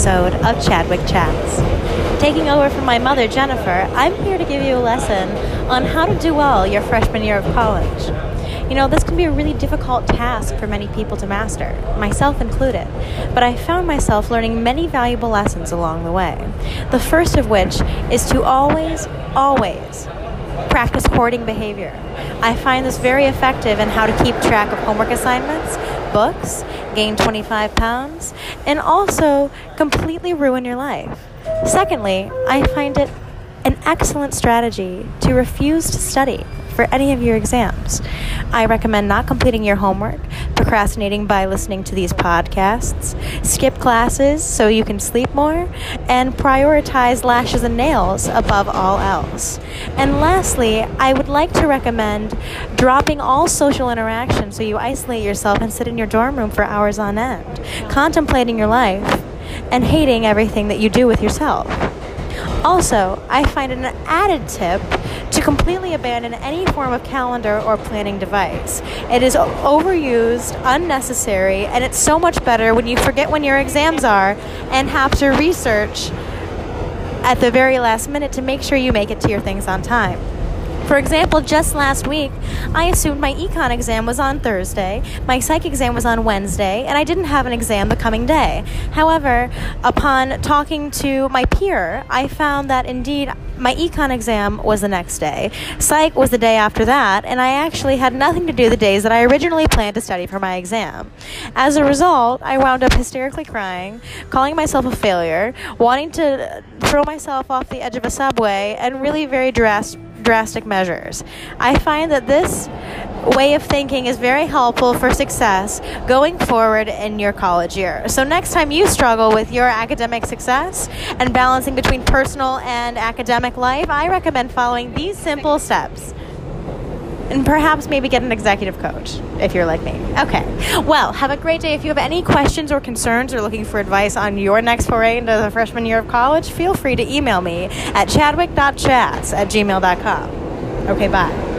episode of Chadwick Chats. Taking over from my mother, Jennifer, I'm here to give you a lesson on how to do well your freshman year of college. You know, this can be a really difficult task for many people to master, myself included, but I found myself learning many valuable lessons along the way. The first of which is to always, always practice hoarding behavior. I find this very effective in how to keep track of homework assignments, books, gain 25 pounds, and also completely ruin your life. Secondly, I find it an excellent strategy to refuse to study for any of your exams. I recommend not completing your homework, procrastinating by listening to these podcasts, skip classes so you can sleep more, and prioritize lashes and nails above all else. And lastly, I would like to recommend dropping all social interaction so you isolate yourself and sit in your dorm room for hours on end, contemplating your life and hating everything that you do with yourself. Also, I find an added tip to completely abandon any form of calendar or planning device. It is overused, unnecessary, and it's so much better when you forget when your exams are and have to research at the very last minute to make sure you make it to your things on time. For example, just last week, I assumed my econ exam was on Thursday, my psych exam was on Wednesday, and I didn't have an exam the coming day. However, upon talking to my peer, I found that indeed my econ exam was the next day, psych was the day after that, and I actually had nothing to do the days that I originally planned to study for my exam. As a result, I wound up hysterically crying, calling myself a failure, wanting to throw myself off the edge of a subway, and really very drastic drastic measures. I find that this way of thinking is very helpful for success going forward in your college year. So, next time you struggle with your academic success and balancing between personal and academic life, I recommend following these simple steps and perhaps maybe get an executive coach if you're like me. Okay. Well, have a great day. If you have any questions or concerns or looking for advice on your next foray into the freshman year of college, feel free to email me at chadwick.chats at gmail.com. Okay, bye.